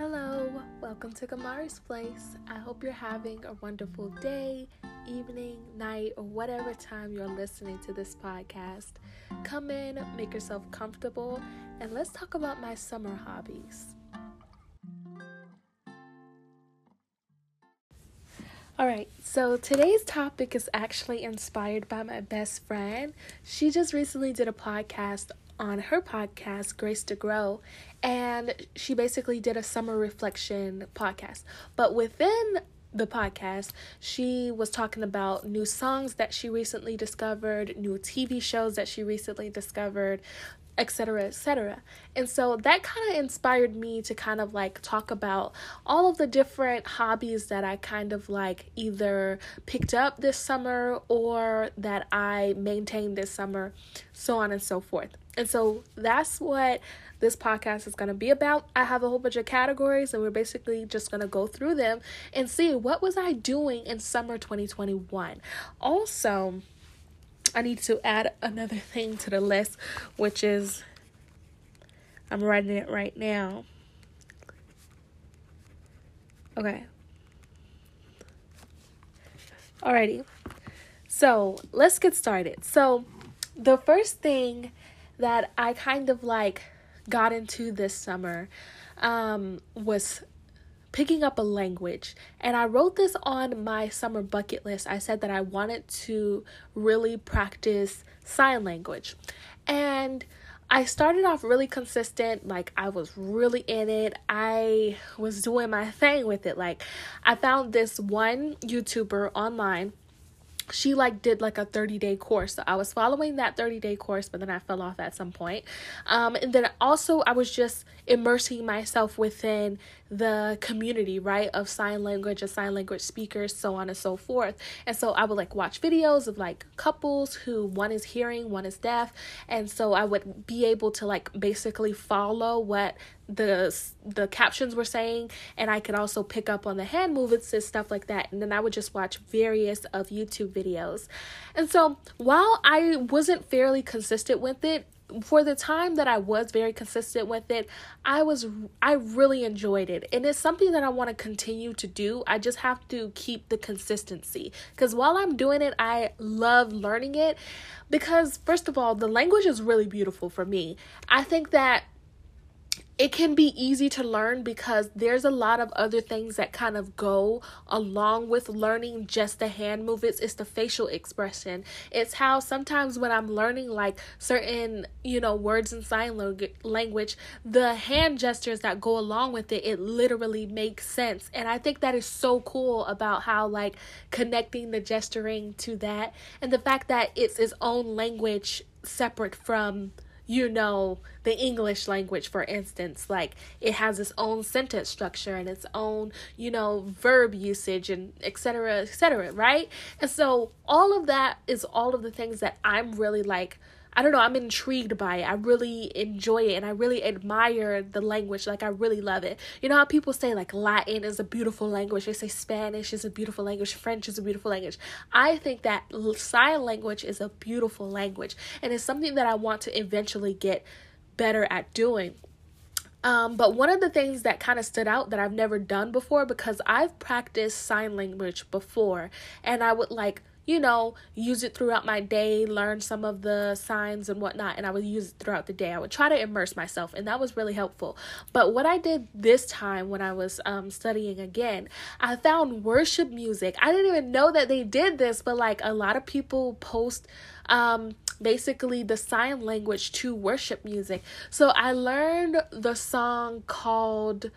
Hello, welcome to Kamari's Place. I hope you're having a wonderful day, evening, night, or whatever time you're listening to this podcast. Come in, make yourself comfortable, and let's talk about my summer hobbies. All right, so today's topic is actually inspired by my best friend. She just recently did a podcast on her podcast, Grace to Grow, and she basically did a summer reflection podcast. But within the podcast, she was talking about new songs that she recently discovered, new TV shows that she recently discovered, etc etc and so that kind of inspired me to kind of like talk about all of the different hobbies that i kind of like either picked up this summer or that i maintained this summer so on and so forth. And so that's what this podcast is going to be about. I have a whole bunch of categories and we're basically just going to go through them and see what was i doing in summer 2021 also I need to add another thing to the list, which is I'm writing it right now. Okay. Alrighty. So let's get started. So, the first thing that I kind of like got into this summer um, was picking up a language. And I wrote this on my summer bucket list. I said that I wanted to really practice sign language. And I started off really consistent, like I was really in it. I was doing my thing with it. Like I found this one YouTuber online she like did like a 30 day course. So i was following that 30 day course but then i fell off at some point. Um, and then also i was just immersing myself within the community right of sign language and sign language speakers so on and so forth. And so i would like watch videos of like couples who one is hearing one is deaf. And so i would be able to like basically follow what the the captions were saying and I could also pick up on the hand movements and stuff like that and then I would just watch various of YouTube videos. And so while I wasn't fairly consistent with it, for the time that I was very consistent with it, I was I really enjoyed it. And it's something that I want to continue to do. I just have to keep the consistency cuz while I'm doing it, I love learning it because first of all, the language is really beautiful for me. I think that it can be easy to learn because there's a lot of other things that kind of go along with learning just the hand movements. It's the facial expression. It's how sometimes when I'm learning like certain, you know, words in sign language, the hand gestures that go along with it, it literally makes sense. And I think that is so cool about how like connecting the gesturing to that and the fact that it's its own language separate from you know the english language for instance like it has its own sentence structure and its own you know verb usage and etc etc right? And so all of that is all of the things that i'm really like I don't know, I'm intrigued by it. I really enjoy it and I really admire the language. Like, I really love it. You know how people say, like, Latin is a beautiful language? They say Spanish is a beautiful language, French is a beautiful language. I think that sign language is a beautiful language and it's something that I want to eventually get better at doing. Um, but one of the things that kind of stood out that I've never done before because I've practiced sign language before and I would like you know, use it throughout my day, learn some of the signs and whatnot, and I would use it throughout the day. I would try to immerse myself, and that was really helpful. But what I did this time when I was um, studying again, I found worship music. I didn't even know that they did this, but like a lot of people post um, basically the sign language to worship music. So I learned the song called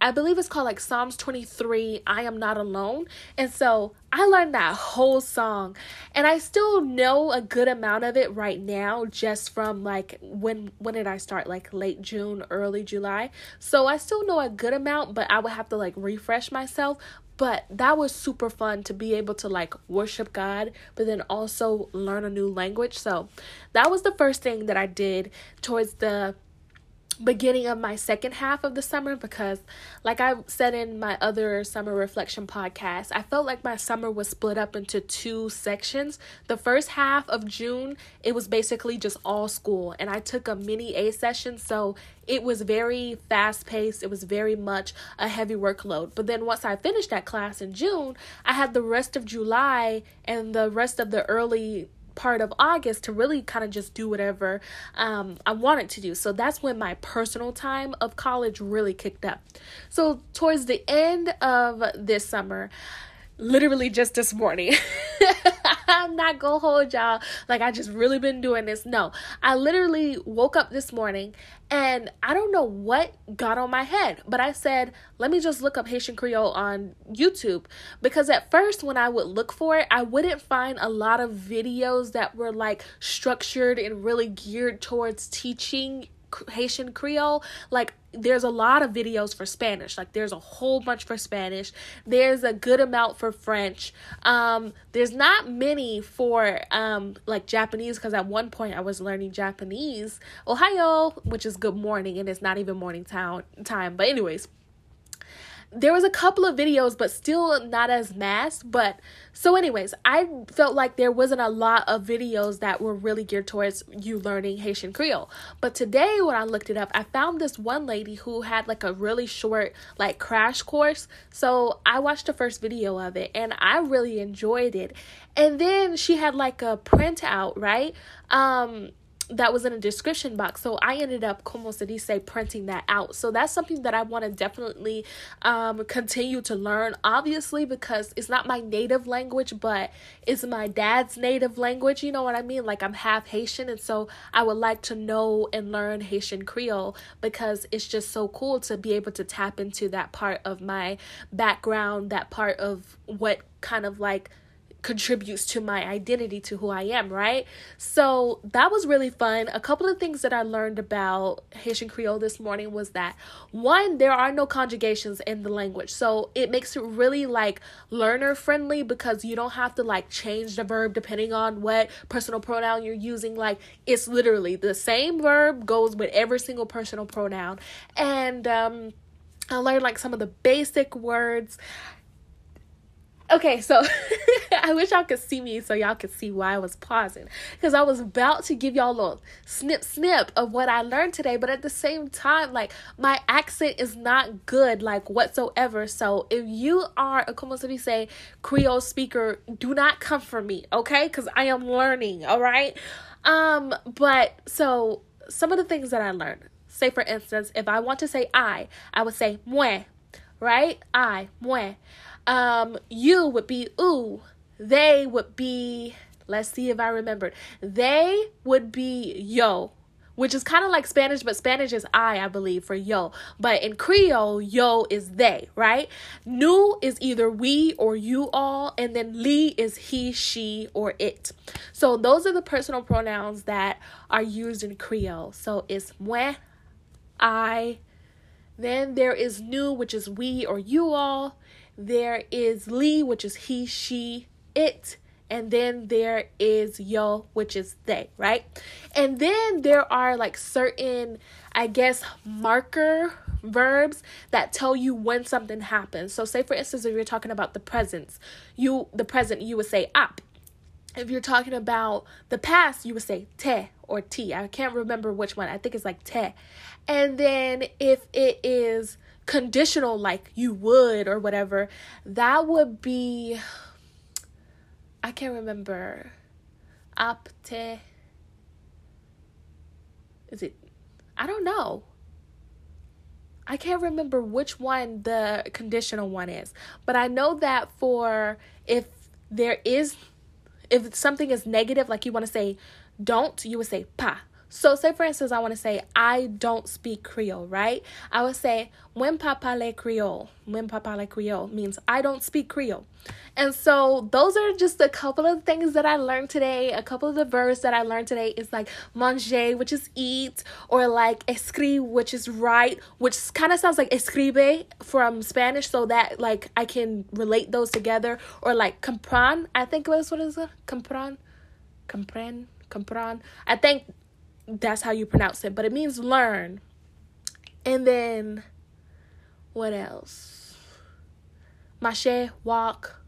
I believe it's called like Psalms 23, I Am Not Alone. And so I learned that whole song. And I still know a good amount of it right now just from like when when did I start? Like late June, early July. So I still know a good amount, but I would have to like refresh myself. But that was super fun to be able to like worship God, but then also learn a new language. So that was the first thing that I did towards the beginning of my second half of the summer because like I said in my other summer reflection podcast, I felt like my summer was split up into two sections. The first half of June, it was basically just all school and I took a mini A session, so it was very fast paced. It was very much a heavy workload. But then once I finished that class in June, I had the rest of July and the rest of the early part of August to really kind of just do whatever um, I wanted to do. So that's when my personal time of college really kicked up. So towards the end of this summer, literally just this morning. I'm not gonna hold y'all like I just really been doing this. No, I literally woke up this morning and I don't know what got on my head, but I said, let me just look up Haitian Creole on YouTube because at first, when I would look for it, I wouldn't find a lot of videos that were like structured and really geared towards teaching Haitian Creole. Like there's a lot of videos for Spanish. Like there's a whole bunch for Spanish. There's a good amount for French. Um there's not many for um like Japanese cuz at one point I was learning Japanese. Ohio, which is good morning and it's not even morning town time. But anyways, there was a couple of videos but still not as mass but so anyways i felt like there wasn't a lot of videos that were really geared towards you learning haitian creole. But today when i looked it up i found this one lady who had like a really short like crash course. So i watched the first video of it and i really enjoyed it. And then she had like a printout right? Um that was in a description box. So I ended up, como se dice, printing that out. So that's something that I want to definitely um, continue to learn, obviously, because it's not my native language, but it's my dad's native language. You know what I mean? Like I'm half Haitian. And so I would like to know and learn Haitian Creole because it's just so cool to be able to tap into that part of my background, that part of what kind of like contributes to my identity to who I am, right? So that was really fun. A couple of things that I learned about Haitian Creole this morning was that one, there are no conjugations in the language. So it makes it really like learner friendly because you don't have to like change the verb depending on what personal pronoun you're using. Like it's literally the same verb goes with every single personal pronoun. And um I learned like some of the basic words. Okay, so I wish y'all could see me so y'all could see why I was pausing. Because I was about to give y'all a little snip snip of what I learned today, but at the same time, like my accent is not good, like whatsoever. So if you are a como se dice Creole speaker, do not come for me, okay? Because I am learning, all right? Um, but so some of the things that I learned. Say for instance, if I want to say I, I would say moi, right? I, moi. Um, you would be ooh. They would be, let's see if I remembered. They would be yo, which is kind of like Spanish, but Spanish is I, I believe, for yo. But in Creole, yo is they, right? Nu is either we or you all, and then li is he, she, or it. So those are the personal pronouns that are used in Creole. So it's moi, I. Then there is nu, which is we or you all. There is li, which is he, she, it. And then there is yo, which is they, right? And then there are like certain, I guess, marker verbs that tell you when something happens. So say for instance if you're talking about the presents, you the present you would say up. If you're talking about the past, you would say te or ti. I can't remember which one. I think it's like te. And then if it is conditional like you would or whatever, that would be I can't remember. Apte Is it I don't know. I can't remember which one the conditional one is, but I know that for if there is if something is negative like you want to say don't, you would say pa so, say for instance, I want to say, I don't speak Creole, right? I would say, When papa le Creole. When papa le Creole means I don't speak Creole. And so, those are just a couple of things that I learned today. A couple of the verbs that I learned today is like manger, which is eat, or like escribe, which is write, which kind of sounds like escribe from Spanish, so that like I can relate those together, or like compran, I think that's what it is. Compran, compren, compran. I think that's how you pronounce it, but it means learn. And then what else? Mache, walk,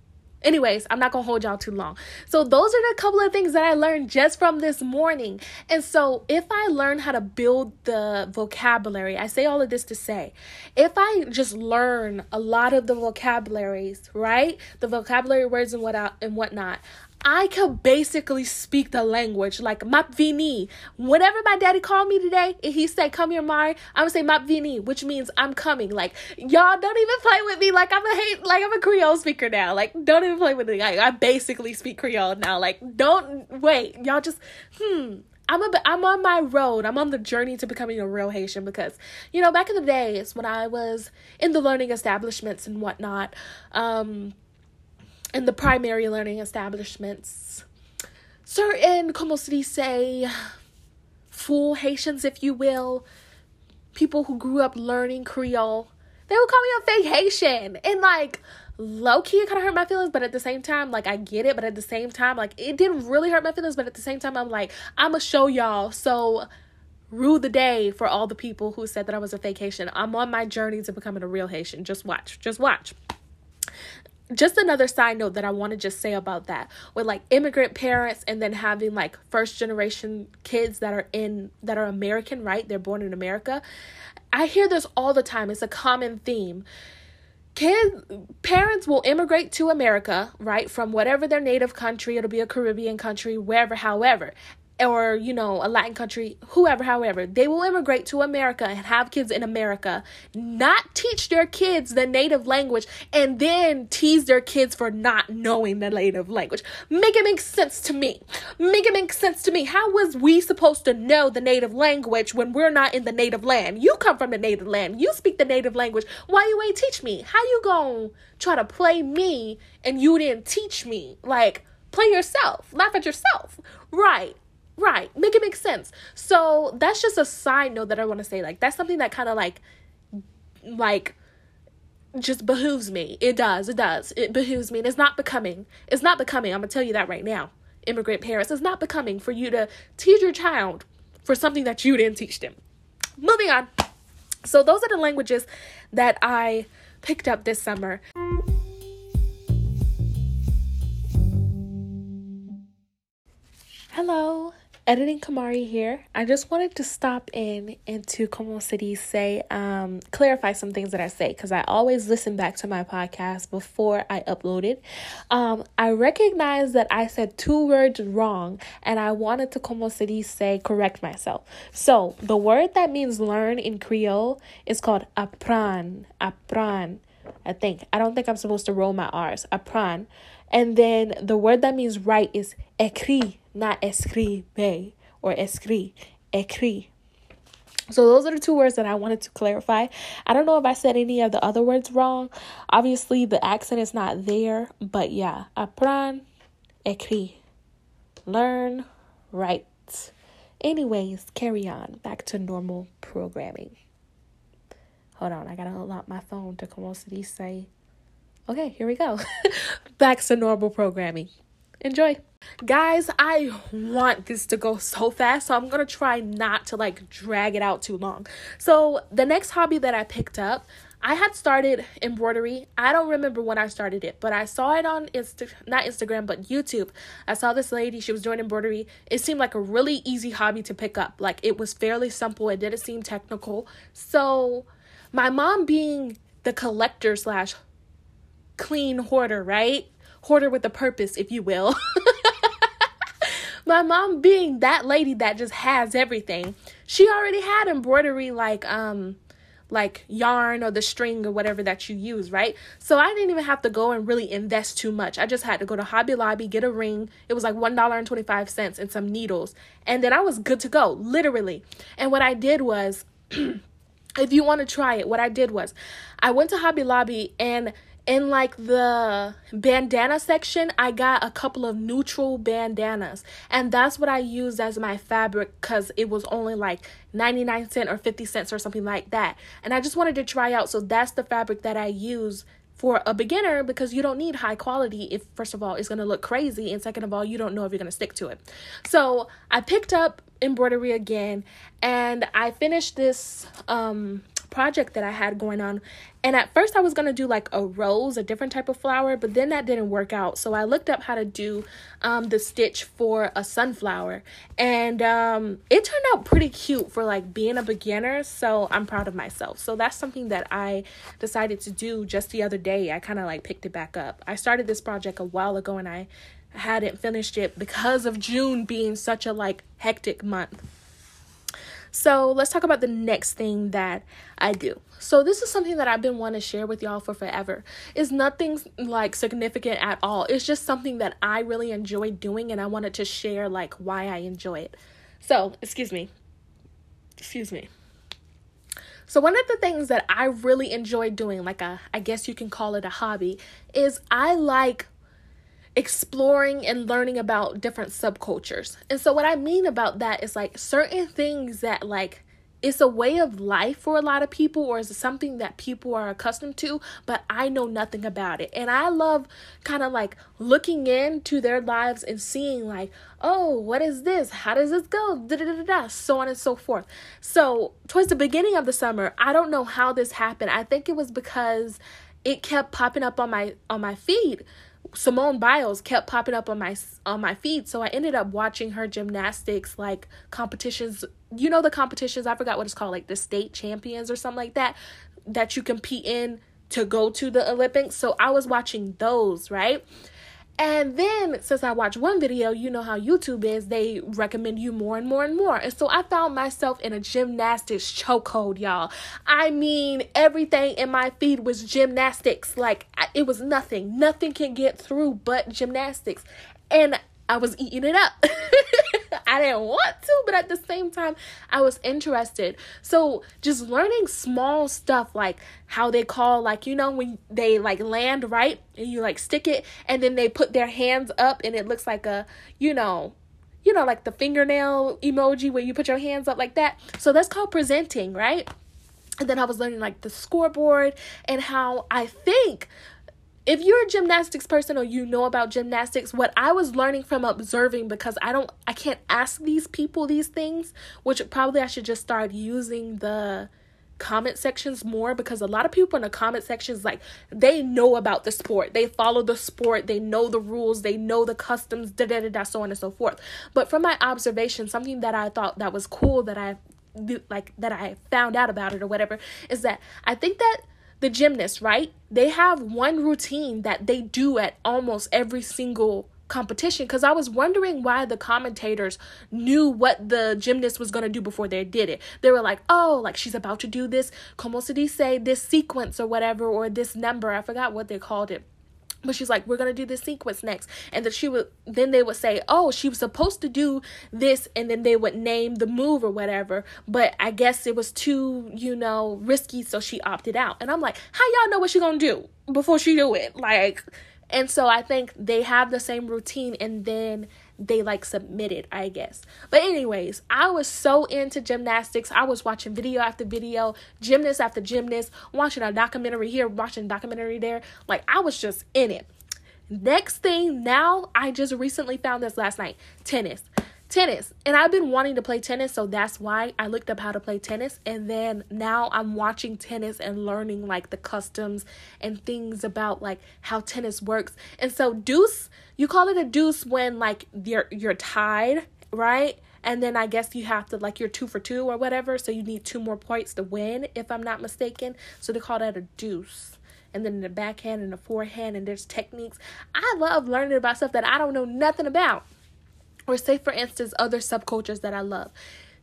Anyways, I'm not gonna hold y'all too long. So, those are the couple of things that I learned just from this morning. And so, if I learn how to build the vocabulary, I say all of this to say, if I just learn a lot of the vocabularies, right? The vocabulary words and what and whatnot, I could basically speak the language like Mapvini. Whenever my daddy called me today and he said, Come here, Mari, I'm gonna say Mapvini, which means I'm coming. Like, y'all don't even play with me. Like, I'm a hate, like, I'm a Creole speaker now. Like, don't even play with me. Like, I basically speak Creole now. Like, don't wait. Y'all just, hmm. I'm a, I'm on my road. I'm on the journey to becoming a real Haitian because, you know, back in the days when I was in the learning establishments and whatnot, um, in the primary learning establishments, certain, como se dice, full Haitians, if you will, people who grew up learning Creole, they would call me a fake Haitian. And like, low key, it kind of hurt my feelings, but at the same time, like, I get it, but at the same time, like, it didn't really hurt my feelings, but at the same time, I'm like, I'm gonna show y'all. So, rue the day for all the people who said that I was a fake Haitian. I'm on my journey to becoming a real Haitian. Just watch. Just watch just another side note that I want to just say about that with like immigrant parents and then having like first generation kids that are in that are American, right? They're born in America. I hear this all the time. It's a common theme. Kids parents will immigrate to America, right? From whatever their native country, it'll be a Caribbean country, wherever, however or you know a latin country whoever however they will immigrate to america and have kids in america not teach their kids the native language and then tease their kids for not knowing the native language. Make it make sense to me. Make it make sense to me. How was we supposed to know the native language when we're not in the native land? You come from the native land. You speak the native language. Why you ain't teach me? How you gonna try to play me and you didn't teach me? Like play yourself. Laugh at yourself. Right Right. Make it make sense. So that's just a side note that I want to say. Like that's something that kind of like like just behooves me. It does. It does. It behooves me. And it's not becoming. It's not becoming. I'm gonna tell you that right now. Immigrant parents, it's not becoming for you to teach your child for something that you didn't teach them. Moving on. So those are the languages that I picked up this summer. Hello editing Kamari here. I just wanted to stop in and to como se dice, um, clarify some things that I say because I always listen back to my podcast before I upload it. Um, I recognize that I said two words wrong and I wanted to como se dice correct myself. So the word that means learn in Creole is called apran. Apran. I think. I don't think I'm supposed to roll my R's. Apran. And then the word that means write is écrit, not escribe or escrit, écrit. So those are the two words that I wanted to clarify. I don't know if I said any of the other words wrong. Obviously, the accent is not there, but yeah, apprendre, écrit, learn, write. Anyways, carry on. Back to normal programming. Hold on, I gotta unlock my phone to come on to say Okay, here we go. Back to normal programming. Enjoy. Guys, I want this to go so fast, so I'm to try not to like drag it out too long. So, the next hobby that I picked up, I had started embroidery. I don't remember when I started it, but I saw it on Insta not Instagram, but YouTube. I saw this lady, she was doing embroidery. It seemed like a really easy hobby to pick up. Like it was fairly simple. It didn't seem technical. So, my mom being the collector slash clean hoarder, right? Hoarder with a purpose, if you will. my mom being that lady that just has everything. She already had embroidery like um like yarn or the string or whatever that you use, right? So I didn't even have to go and really invest too much. I just had to go to Hobby Lobby, get a ring. It was like $1.25 and some needles. And then I was good to go, literally. And what I did was if you want to try it, what I did was I went to Hobby Lobby and in like the bandana section, I got a couple of neutral bandanas, and that's what I used as my fabric because it was only like 99 cents or 50 cents or something like that. And I just wanted to try out, so that's the fabric that I use for a beginner because you don't need high quality if first of all it's going to look crazy and second of all you don't know if you're going to stick to it. So, I picked up embroidery again and I finished this um project that I had going on. And at first, I was going to do like a rose, a different type of flower, but then that didn't work out. So I looked up how to do um, the stitch for a sunflower. And um, it turned out pretty cute for like being a beginner. So I'm proud of myself. So that's something that I decided to do just the other day. I kind of like picked it back up. I started this project a while ago and I hadn't finished it because of June being such a like hectic month. So let's talk about the next thing that I do. So this is something that I've been wanting to share with y'all for forever. It's nothing like significant at all. It's just something that I really enjoy doing and I wanted to share like why I enjoy it. So, excuse me. Excuse me. So one of the things that I really enjoy doing, like a I guess you can call it a hobby, is I like exploring and learning about different subcultures. And so what I mean about that is like certain things that like it's a way of life for a lot of people or is it something that people are accustomed to but i know nothing about it. And i love kind of like looking into their lives and seeing like oh what is this? How does this go? Da, da, da, da, so on and so forth. So towards the beginning of the summer i don't know how this happened. I think it was because it kept popping up on my on my feed Simone Biles kept popping up on my on my feed, so I ended up watching her gymnastics like competitions. You know the competitions, I forgot what it's called, like the state champions or something like that that you compete in to go to the Olympics. So I was watching those, right? And then, since I watched one video, you know how YouTube is, they recommend you more and more and more. And so I found myself in a gymnastics chokehold, y'all. I mean, everything in my feed was gymnastics. Like, it was nothing. Nothing can get through but gymnastics. And I was eating it up. I didn't want to, but at the same time, I was interested. So just learning small stuff like how they call, like, you know, when they like land right and you like stick it and then they put their hands up and it looks like a, you know, you know, like the fingernail emoji where you put your hands up like that. So that's called presenting, right? And then I was learning like the scoreboard and how I think if you're a gymnastics person or you know about gymnastics, what I was learning from observing because I don't I can't ask these people these things, which probably I should just start using the comment sections more because a lot of people in the comment sections like they know about the sport. They follow the sport. They know the rules. They know the customs da da da da so on and so forth. But from my observation something that i thought that was cool that i like that i found out about it or whatever is that i think that the gymnasts, right? They have one routine that they do at almost every single competition because I was wondering why the commentators knew what the gymnast was going to do before they did it. They were like, oh, like she's about to do this, como se dice, this sequence or whatever, or this number. I forgot what they called it but she's like we're gonna do this sequence next. And then she would then they would say oh she was supposed to do this and then they would name the move or whatever. But i guess it was too you know risky so she opted out. And i'm like how y'all know what she gonna do before she do it? Like and so i think they have the same routine and then they like submitted, I guess. But anyways, I was so into gymnastics. I was watching video after video, gymnast after gymnast, watching a documentary here, watching a documentary there. Like I was just in it. Next thing, now I just recently found this last night. Tennis tennis. And i've been wanting to play tennis so that's why i looked up how to play tennis. And then now i'm watching tennis and learning like the customs and things about like how tennis works. And so deuce you call it a deuce when like you're you're tied right? And then i guess you have to like you're two for two or whatever so you need two more points to win if i'm not mistaken. So they call that a deuce. And then the backhand and the forehand and there's techniques. I love learning about stuff that i don't know nothing about or say for instance other subcultures that I love.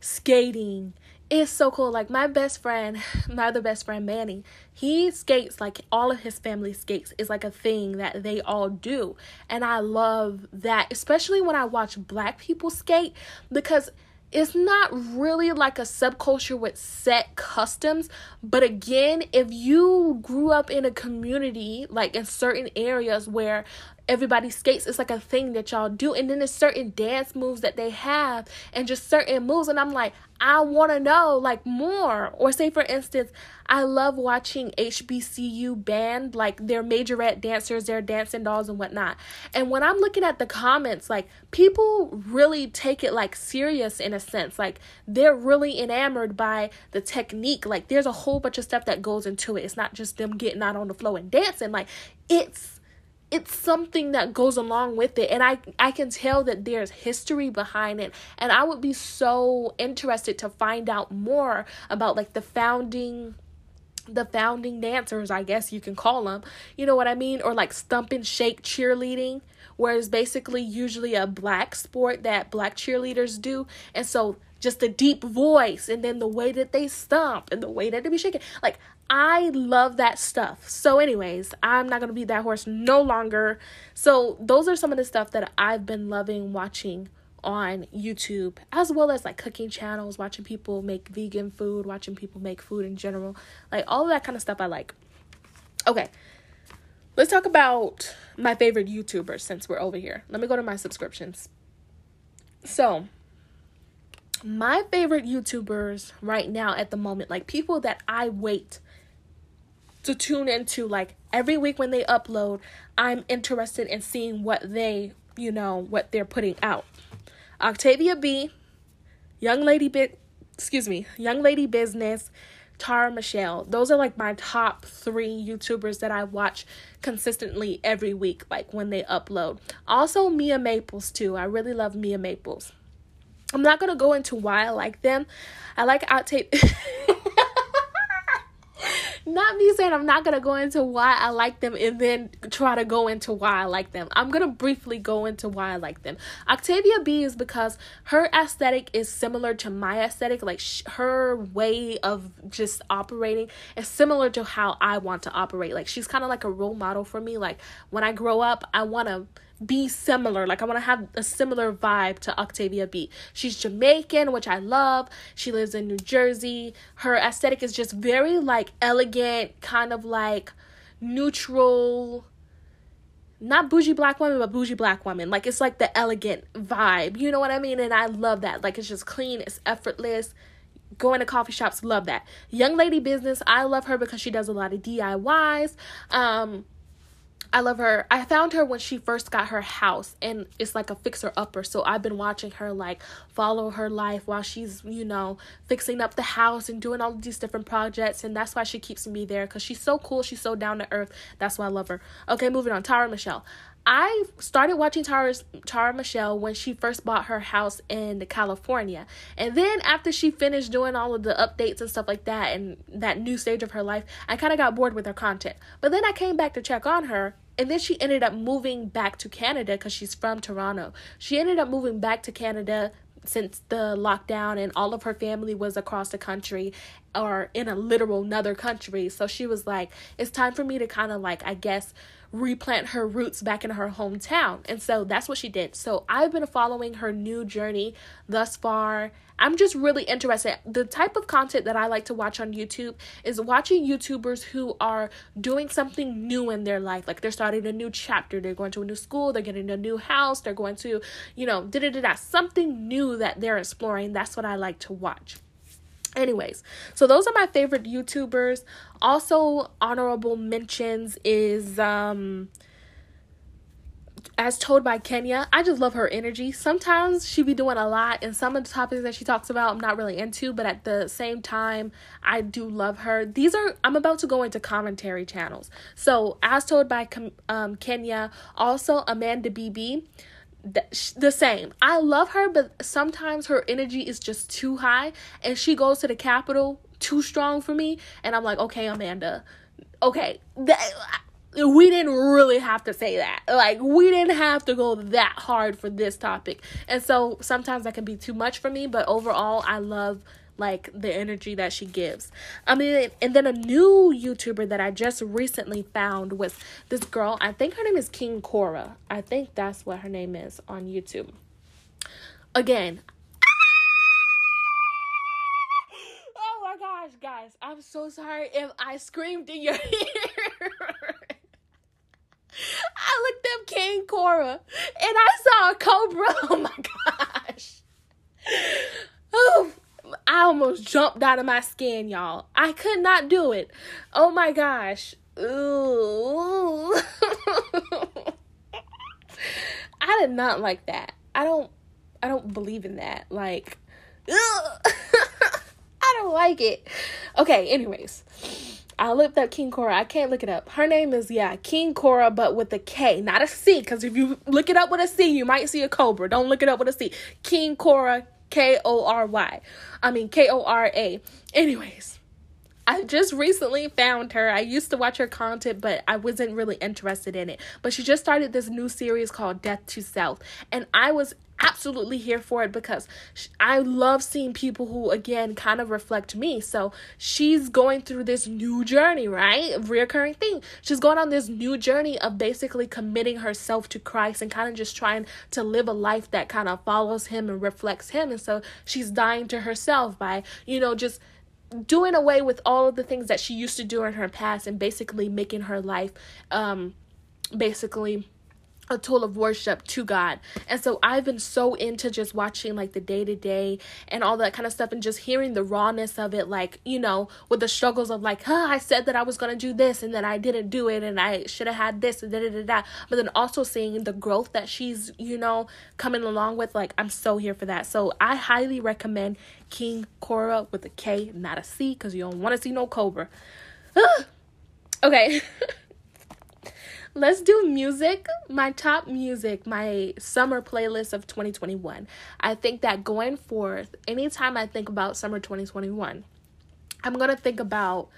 Skating is so cool. Like my best friend, my other best friend Manny, he skates like all of his family skates is like a thing that they all do. And I love that, especially when I watch black people skate because it's not really like a subculture with set customs but again if you grew up in a community like in certain areas where everybody skates. It's like a thing that y'all do. And then there's certain dance moves that they have and just certain moves. And I'm like, I want to know like more. Or say for instance, I love watching HBCU band, like their majorette dancers, their dancing dolls and whatnot. And when I'm looking at the comments, like people really take it like serious in a sense. Like they're really enamored by the technique. Like there's a whole bunch of stuff that goes into it. It's not just them getting out on the floor and dancing. Like it's it's something that goes along with it and i i can tell that there's history behind it and i would be so interested to find out more about like the founding the founding dancers i guess you can call them you know what i mean? Or like stomp and shake cheerleading where it's basically usually a black sport that black cheerleaders do and so just the deep voice and then the way that they stomp and the way that they be shaking like I love that stuff. So, anyways, I'm not gonna be that horse no longer. So, those are some of the stuff that I've been loving watching on YouTube, as well as like cooking channels, watching people make vegan food, watching people make food in general, like all of that kind of stuff I like. Okay, let's talk about my favorite YouTubers since we're over here. Let me go to my subscriptions. So, my favorite YouTubers right now at the moment, like people that I wait to tune into like every week when they upload i'm interested in seeing what they you know what they're putting out. Octavia b young lady bit excuse me young lady business tara michelle. Those are like my top three youtubers that i watch consistently every week like when they upload. Also mia maples too. I really love mia maples. I'm not gonna go into why i like them. I like octavia not me saying I'm not gonna go into why I like them and then try to go into why I like them. I'm gonna briefly go into why I like them. Octavia B is because her aesthetic is similar to my aesthetic, like sh- her way of just operating is similar to how I want to operate. Like she's kind of like a role model for me. Like when I grow up, I want to be similar. Like I want to have a similar vibe to Octavia B. She's Jamaican, which I love. She lives in New Jersey. Her aesthetic is just very like elegant, kind of like neutral not bougie black woman, but bougie black woman. Like it's like the elegant vibe. You know what I mean? And I love that. Like it's just clean, it's effortless. Going to coffee shops, love that. Young lady business, I love her because she does a lot of DIYs. Um I love her. I found her when she first got her house and it's like a fixer upper. So I've been watching her like follow her life while she's, you know, fixing up the house and doing all these different projects and that's why she keeps me there cuz she's so cool, she's so down to earth. That's why I love her. Okay, moving on. Tara Michelle. I started watching Tara's, Tara Michelle when she first bought her house in California. And then after she finished doing all of the updates and stuff like that and that new stage of her life, I kind of got bored with her content. But then I came back to check on her and then she ended up moving back to Canada because she's from Toronto. She ended up moving back to Canada since the lockdown and all of her family was across the country or in a literal another country. So she was like, it's time for me to kind of like, I guess, replant her roots back in her hometown. And so that's what she did. So I've been following her new journey thus far. I'm just really interested. The type of content that I like to watch on YouTube is watching YouTubers who are doing something new in their life. Like they're starting a new chapter, they're going to a new school, they're getting a new house, they're going to, you know, da da da da. Something new that they're exploring. That's what I like to watch. Anyways, so those are my favorite YouTubers. Also, honorable mentions is um as told by Kenya, I just love her energy. Sometimes she be doing a lot, and some of the topics that she talks about, I'm not really into, but at the same time, I do love her. These are I'm about to go into commentary channels. So, as told by um, Kenya, also Amanda BB the same. I love her, but sometimes her energy is just too high, and she goes to the capital too strong for me. And I'm like, okay, Amanda, okay, that, we didn't really have to say that. Like, we didn't have to go that hard for this topic. And so sometimes that can be too much for me, but overall, I love like the energy that she gives. I mean, and then a new YouTuber that I just recently found was this girl. I think her name is King Cora. I think that's what her name is on YouTube. Again, oh my gosh, guys, I'm so sorry if I screamed in your ear. I looked up King Cora and I saw a cobra. Oh my gosh. Oh, I almost jumped out of my skin, y'all. I could not do it. Oh my gosh. Ooh. I did not like that. I don't I don't believe in that. Like I don't like it. Okay, anyways. I looked up King Cora. I can't look it up. Her name is yeah, King Cora, but with a K, not a C. Because if you look it up with a C, you might see a cobra. Don't look it up with a C. King Cora, K O R Y. I mean K O R A. Anyways, I just recently found her. I used to watch her content, but I wasn't really interested in it. But she just started this new series called Death to Self, and I was absolutely here for it because I love seeing people who again kind of reflect me. So she's going through this new journey, right? Reoccurring thing. She's going on this new journey of basically committing herself to Christ and kind of just trying to live a life that kind of follows him and reflects him. And so she's dying to herself by, you know, just doing away with all of the things that she used to do in her past and basically making her life um basically a tool of worship to God. And so I've been so into just watching like the day to day and all that kind of stuff and just hearing the rawness of it, like, you know, with the struggles of like, huh, I said that I was gonna do this and then I didn't do it and I should have had this and da da da da. But then also seeing the growth that she's, you know, coming along with, like, I'm so here for that. So I highly recommend King Cora with a K, not a C, because you don't want to see no Cobra. okay. let's do music. My top music, my summer playlist of 2021. I think that going forth, anytime I think about summer 2021, I'm going to think about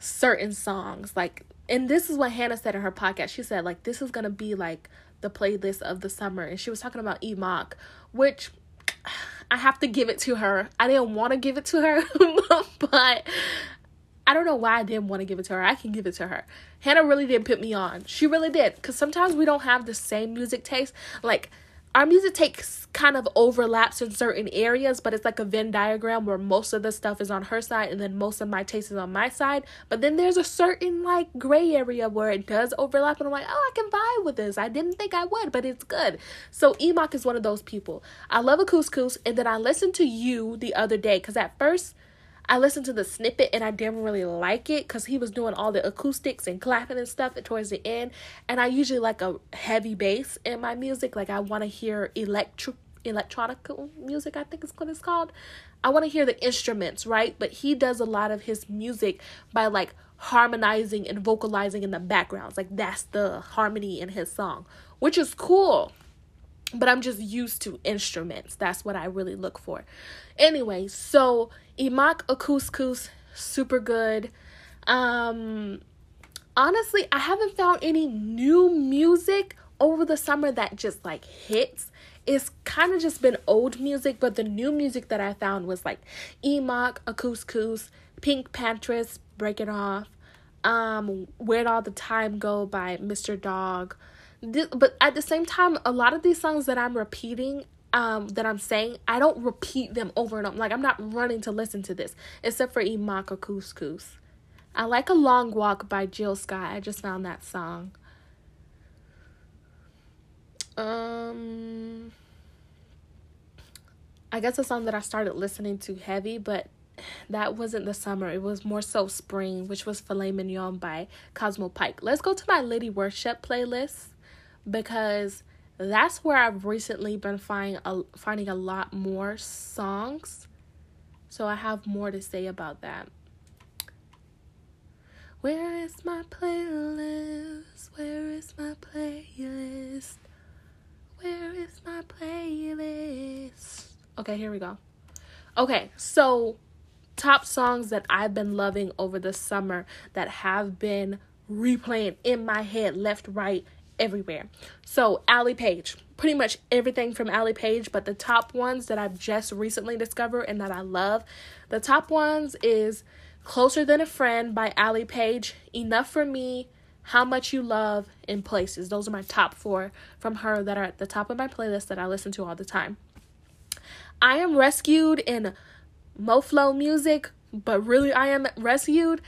certain songs. Like, and this is what Hannah said in her podcast. She said, like, this is going to be like the playlist of the summer. And she was talking about Emok, which I have to give it to her. I didn't want to give it to her, but I don't know why I didn't want to give it to her. I can give it to her. Hannah really did put me on. She really did. Because sometimes we don't have the same music taste. Like, our music takes kind of overlaps in certain areas, but it's like a Venn diagram where most of the stuff is on her side and then most of my taste is on my side. But then there's a certain like gray area where it does overlap, and I'm like, oh, I can vibe with this. I didn't think I would, but it's good. So Emok is one of those people. I love a couscous, and then I listened to you the other day because at first I listened to the snippet and I didn't really like it because he was doing all the acoustics and clapping and stuff towards the end. And I usually like a heavy bass in my music. Like I want to hear electric electronic music, I think is what it's called. I want to hear the instruments, right? But he does a lot of his music by like harmonizing and vocalizing in the backgrounds. Like that's the harmony in his song, which is cool but I'm just used to instruments. That's what I really look for. Anyway, so Emok Acouscous, super good. Um honestly, I haven't found any new music over the summer that just like hits. It's kind of just been old music, but the new music that I found was like Emok, Acouscous, PinkPantheress, Break It Off, um, Where'd All the Time Go by Mr. Dog, but at the same time, a lot of these songs that I'm repeating, um, that I'm saying, I don't repeat them over and over. Like I'm not running to listen to this, except for Imaka Couscous. I like a long walk by Jill Scott. I just found that song. Um, I guess a song that I started listening to heavy, but that wasn't the summer. It was more so spring, which was Filet Mignon by Cosmo Pyke. Let's go to my Liddy Worship playlist because that's where I've recently been finding a, finding a lot more songs. So I have more to say about that. Where is my playlist? Where is my playlist? Where is my playlist? Okay, here we go. Okay, so top songs that I've been loving over the summer that have been replaying in my head left, right, everywhere. So, Allie Page, pretty much everything from Allie Page, but the top ones that I've just recently discovered and that I love, the top ones is Closer Than a Friend by Allie Page, Enough for Me, How Much You Love, in Places. Those are my top four from her that are at the top of my playlist that I listen to all the time. I am rescued in MoFlo music, but really I am rescued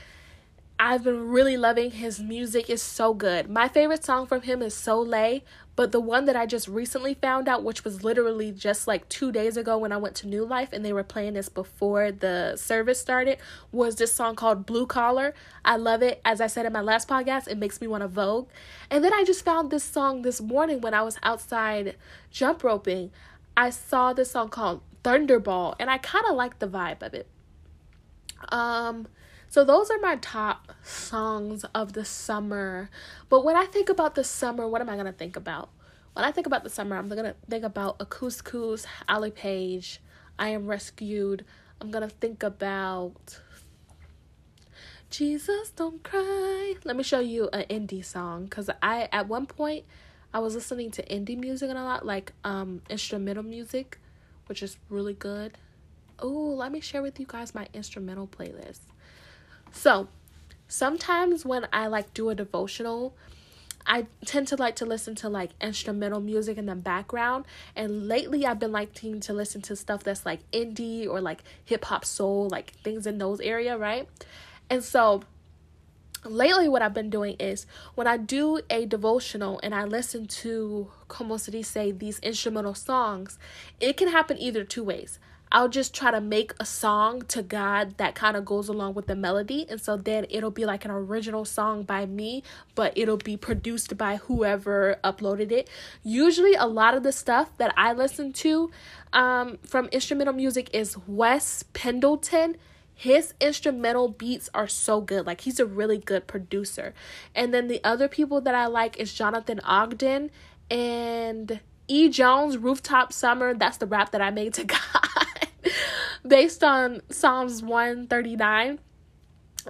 I've been really loving his music is so good. My favorite song from him is Soleil, but the one that I just recently found out, which was literally just like two days ago when I went to New Life and they were playing this before the service started, was this song called Blue Collar. I love it. As I said in my last podcast, it makes me want to Vogue. And then I just found this song this morning when I was outside jump roping. I saw this song called Thunderball and I kind of like the vibe of it. Um, so those are my top songs of the summer. But when I think about the summer, what am I gonna think about? When I think about the summer, I'm gonna think about Acousticus, Ali Page, I Am Rescued. I'm gonna think about Jesus Don't Cry. Let me show you an indie song because I at one point I was listening to indie music and a lot like um instrumental music, which is really good. Oh, let me share with you guys my instrumental playlist. So, sometimes when I like do a devotional, I tend to like to listen to like instrumental music in the background. And lately I've been liking to listen to stuff that's like indie or like hip hop soul, like things in those area, right? And so lately what I've been doing is when I do a devotional and I listen to como se dice these instrumental songs, it can happen either two ways. I'll just try to make a song to God that kind of goes along with the melody. And so then it'll be like an original song by me, but it'll be produced by whoever uploaded it. Usually, a lot of the stuff that I listen to um, from instrumental music is Wes Pendleton his instrumental beats are so good. Like he's a really good producer. And then the other people that I like is Jonathan Ogden and E. Jones, Rooftop Summer. That's the rap that I made to God based on Psalms 139.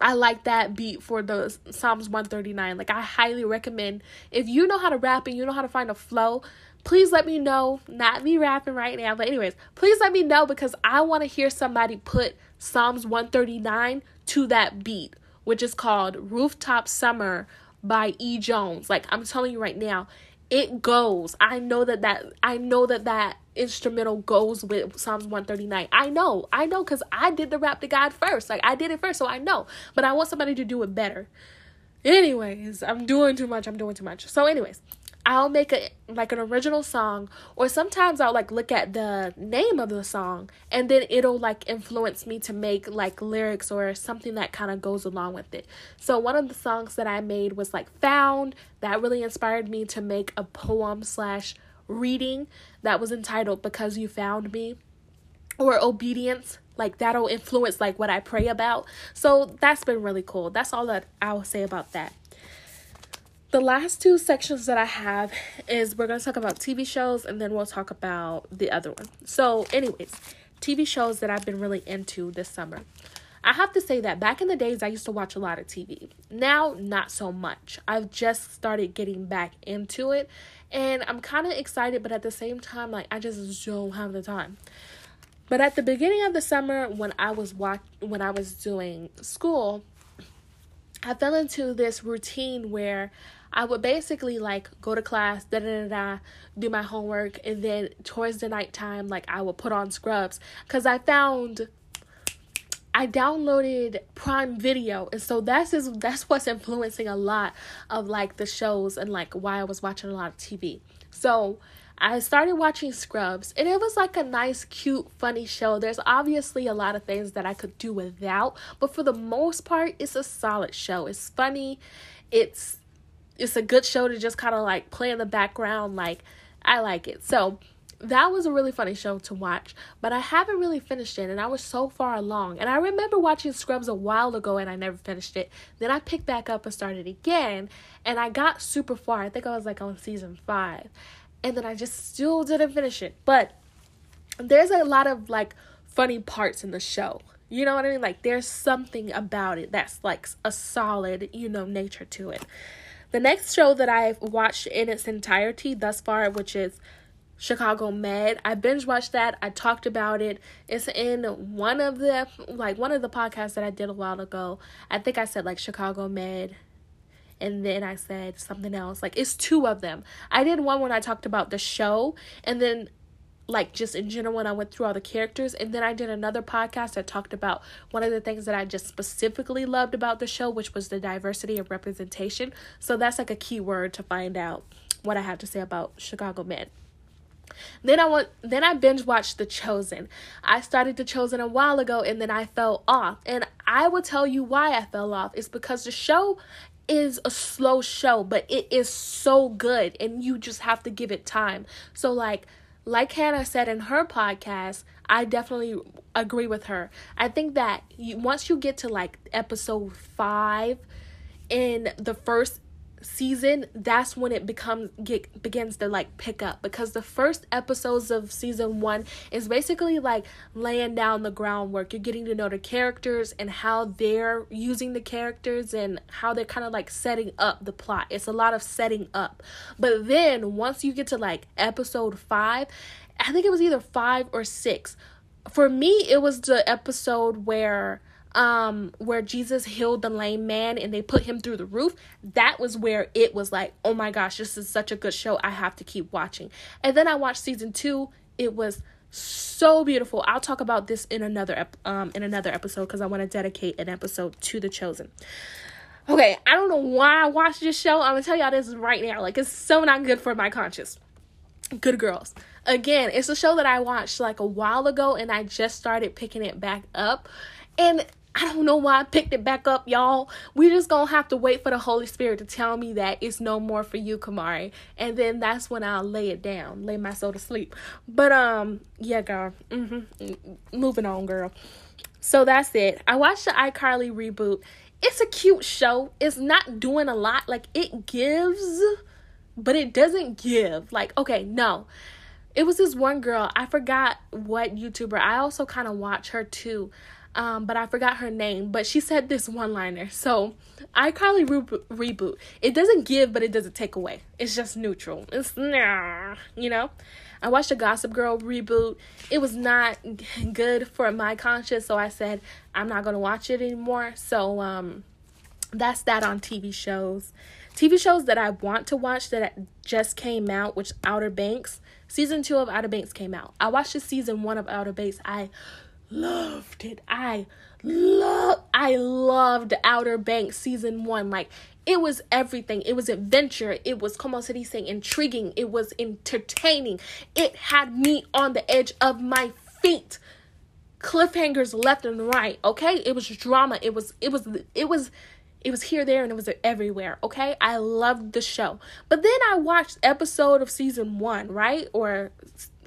I like that beat for the Psalms 139. Like I highly recommend if you know how to rap and you know how to find a flow, please let me know. Not me rapping right now, but anyways, please let me know because I want to hear somebody put Psalms 139 to that beat, which is called Rooftop Summer by E Jones. Like I'm telling you right now, it goes. I know that that I know that that instrumental goes with Psalms 139. I know. I know cuz I did the rap to God first. Like I did it first, so I know. But I want somebody to do it better. Anyways, I'm doing too much. I'm doing too much. So anyways, I'll make a like an original song or sometimes I'll like look at the name of the song and then it'll like influence me to make like lyrics or something that kind of goes along with it. So one of the songs that I made was like Found that really inspired me to make a poem slash reading that was entitled Because You Found Me or Obedience like that'll influence like what I pray about. So that's been really cool. That's all that I'll say about that the last two sections that I have is we're going to talk about TV shows and then we'll talk about the other one. So, anyways, TV shows that I've been really into this summer. I have to say that back in the days, I used to watch a lot of TV. Now, not so much. I've just started getting back into it and I'm kind of excited, but at the same time, like, I just don't have the time. But at the beginning of the summer, when I was watch- when I was doing school, I fell into this routine where I would basically like go to class, da da da da, do my homework, and then towards the nighttime, like I would put on scrubs because I found I downloaded Prime Video, and so that's is that's what's influencing a lot of like the shows and like why I was watching a lot of TV. So I started watching Scrubs, and it was like a nice, cute, funny show. There's obviously a lot of things that I could do without, but for the most part, it's a solid show. It's funny. It's it's a good show to just kind of like play in the background. Like, I like it. So, that was a really funny show to watch, but I haven't really finished it, and I was so far along. And I remember watching Scrubs a while ago, and I never finished it. Then I picked back up and started again, and I got super far. I think I was like on season five, and then I just still didn't finish it. But there's a lot of like funny parts in the show. You know what I mean? Like there's something about it that's like a solid, you know, nature to it. The next show that I've watched in its entirety thus far, which is Chicago Med. I binge watched that. I talked about it. It's in one of the like one of the podcasts that I did a while ago. I think I said like Chicago Med and then I said something else. Like it's two of them. I did one when I talked about the show and then like just in general when I went through all the characters. And then I did another podcast that talked about one of the things that I just specifically loved about the show, which was the diversity of representation. So that's like a key word to find out what I have to say about Chicago Med. Then I want then I binge watched The Chosen. I started The Chosen a while ago and then I fell off. And I will tell you why I fell off. It's because the show is a slow show, but it is so good and you just have to give it time. So like like Hannah said in her podcast, I definitely agree with her. I think that you, once you get to like episode 5 in the first season that's when it becomes get begins to like pick up. Because the first episodes of season one is basically like laying down the groundwork. You're getting to know the characters and how they're using the characters and how they're kind of like setting up the plot. It's a lot of setting up. But then once you get to like episode five i think it was either five or six for me it was the episode where um where Jesus healed the lame man and they put him through the roof, that was where it was like, "Oh my gosh, this is such a good show. I have to keep watching." And then I watched season 2. It was so beautiful. I'll talk about this in another ep- um in another episode cuz I want to dedicate an episode to The Chosen. Okay, I don't know why I watched this show. I'm to tell y'all this right now. Like it's so not good for my conscience. Good girls. Again, it's a show that I watched like a while ago and I just started picking it back up. And I don't know why I picked it back up, y'all. We just gonna have to wait for the Holy Spirit to tell me that it's no more for you, Kamari. And then that's when I'll lay it down, lay my soul to sleep. But um, yeah, girl. Mm-hmm. Moving on, girl. So that's it. I watched the iCarly reboot. It's a cute show. It's not doing a lot. Like it gives, but it doesn't give. Like, okay, no. It was this one girl. I forgot what YouTuber. I also kind of watch her too um, but I forgot her name. But she said this one liner. So, iCarly re- reboot. It doesn't give, but it doesn't take away. It's just neutral. It's nah, you know. I watched a Gossip Girl reboot. It was not good for my conscience, so I said I'm not gonna watch it anymore. So, um, that's that on TV shows. TV shows that I want to watch that just came out, which Outer Banks. Season two of Outer Banks came out. I watched the season one of Outer Banks. I loved it. I love I loved Outer Banks season 1. Like it was everything. It was adventure. It was como se dice intriguing. It was entertaining. It had me on the edge of my feet. Cliffhangers left and right, okay? It was drama. It was it was it was it was here there and it was everywhere okay i loved the show but then i watched episode of season one right or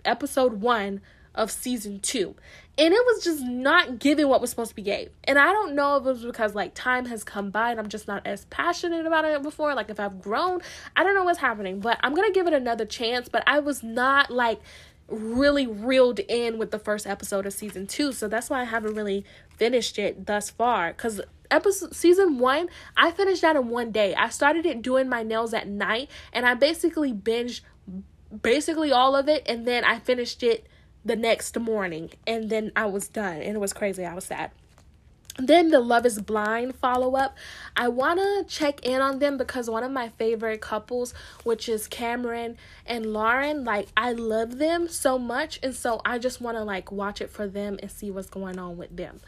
episode one of season two. And it was just not giving what was supposed to be gave. And I don't know if it was because like time has come by and I'm just not as passionate about it before. Like if I've grown, I don't know what's happening. But I'm gonna give it another chance. But I was not like really reeled in with the first episode of season two. So that's why I haven't really finished it thus far. Cause episode season one, I finished that in one day. I started it doing my nails at night and I basically binged basically all of it and then I finished it the next morning and then I was done and it was crazy. I was sad. Then the Love is Blind follow up. I want to check in on them because one of my favorite couples, which is Cameron and Lauren, like I love them so much and so I just want to like watch it for them and see what's going on with them.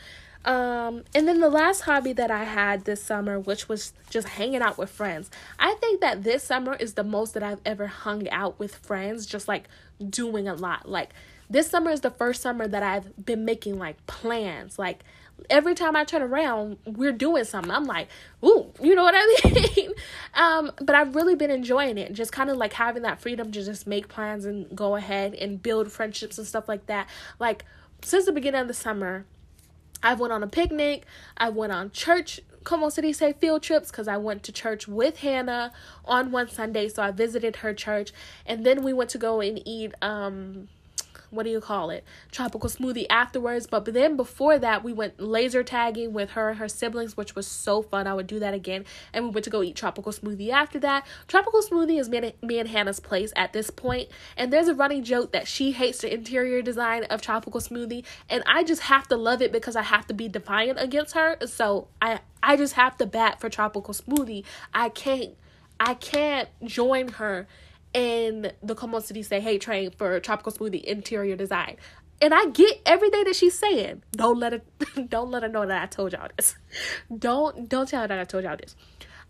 Um, and then the last hobby that I had this summer, which was just hanging out with friends. I think that this summer is the most that I've ever hung out with friends, just like doing a lot. Like this summer is the first summer that I've been making like plans. Like every time I turn around, we're doing something. I'm like, ooh, you know what I mean? um, but I've really been enjoying it. Just kind of like having that freedom to just make plans and go ahead and build friendships and stuff like that. Like since the beginning of the summer, I've went on a picnic. I went on church como se dice field trips because I went to church with Hannah on one Sunday, so I visited her church, and then we went to go and eat um what do you call it tropical smoothie afterwards. But then before that we went laser tagging with her and her siblings which was so fun. I would do that again. And we went to go eat tropical smoothie after that. Tropical smoothie is me and, hannah's place at this point. And there's a running joke that she hates the interior design of tropical smoothie. And i just have to love it because i have to be defiant against her. So i i just have to bat for tropical smoothie. I can't i can't join her and the City say, hey, train for tropical smoothie interior design. And I get everything that she's saying. Don't let it don't let her know that I told y'all this. Don't don't tell her that I told y'all this.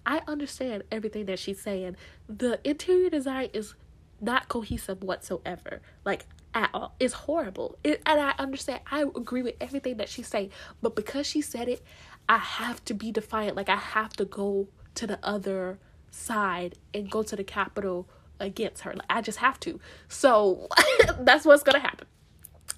I understand everything that she's saying. The interior design is not cohesive whatsoever. Like at all. It's horrible. It, and I understand. I agree with everything that she's saying. But because she said it, I have to be defiant. Like I have to go to the other side and go to the Capitol against her. Like, I just have to. So that's what's gonna happen.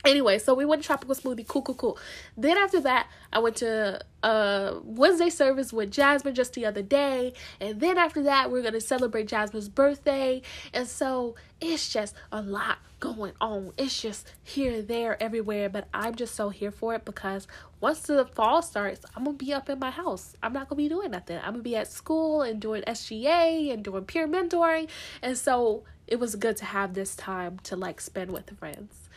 Anyway, so we went to tropical smoothie. Cool, cool, cool. Then after that, I went to uh Wednesday service with Jasmine just the other day, and then after that, we're gonna celebrate Jasmine's birthday, and so it's just a lot going on. It's just here, there, everywhere. But I'm just so here for it because once the fall starts, I'm gonna be up in my house. I'm not gonna be doing nothing. I'm gonna be at school and doing SGA and doing peer mentoring, and so it was good to have this time to like spend with friends.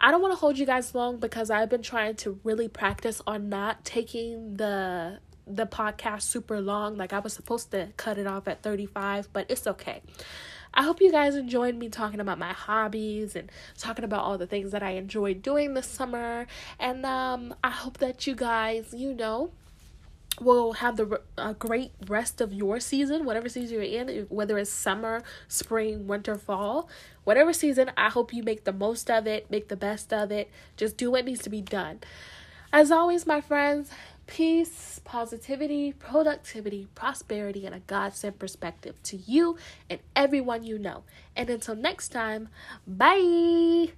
I don't want to hold you guys long because I've been trying to really practice on not taking the the podcast super long. Like I was supposed to cut it off at 35, but it's okay. I hope you guys enjoyed me talking about my hobbies and talking about all the things that I enjoyed doing this summer. And um I hope that you guys, you know, will have the a great rest of your season, whatever season you're in, whether it's summer, spring, winter, fall, whatever season. I hope you make the most of it, make the best of it. Just do what needs to be done. As always, my friends, peace, positivity, productivity, prosperity, and a God sent perspective to you and everyone you know. And until next time, bye.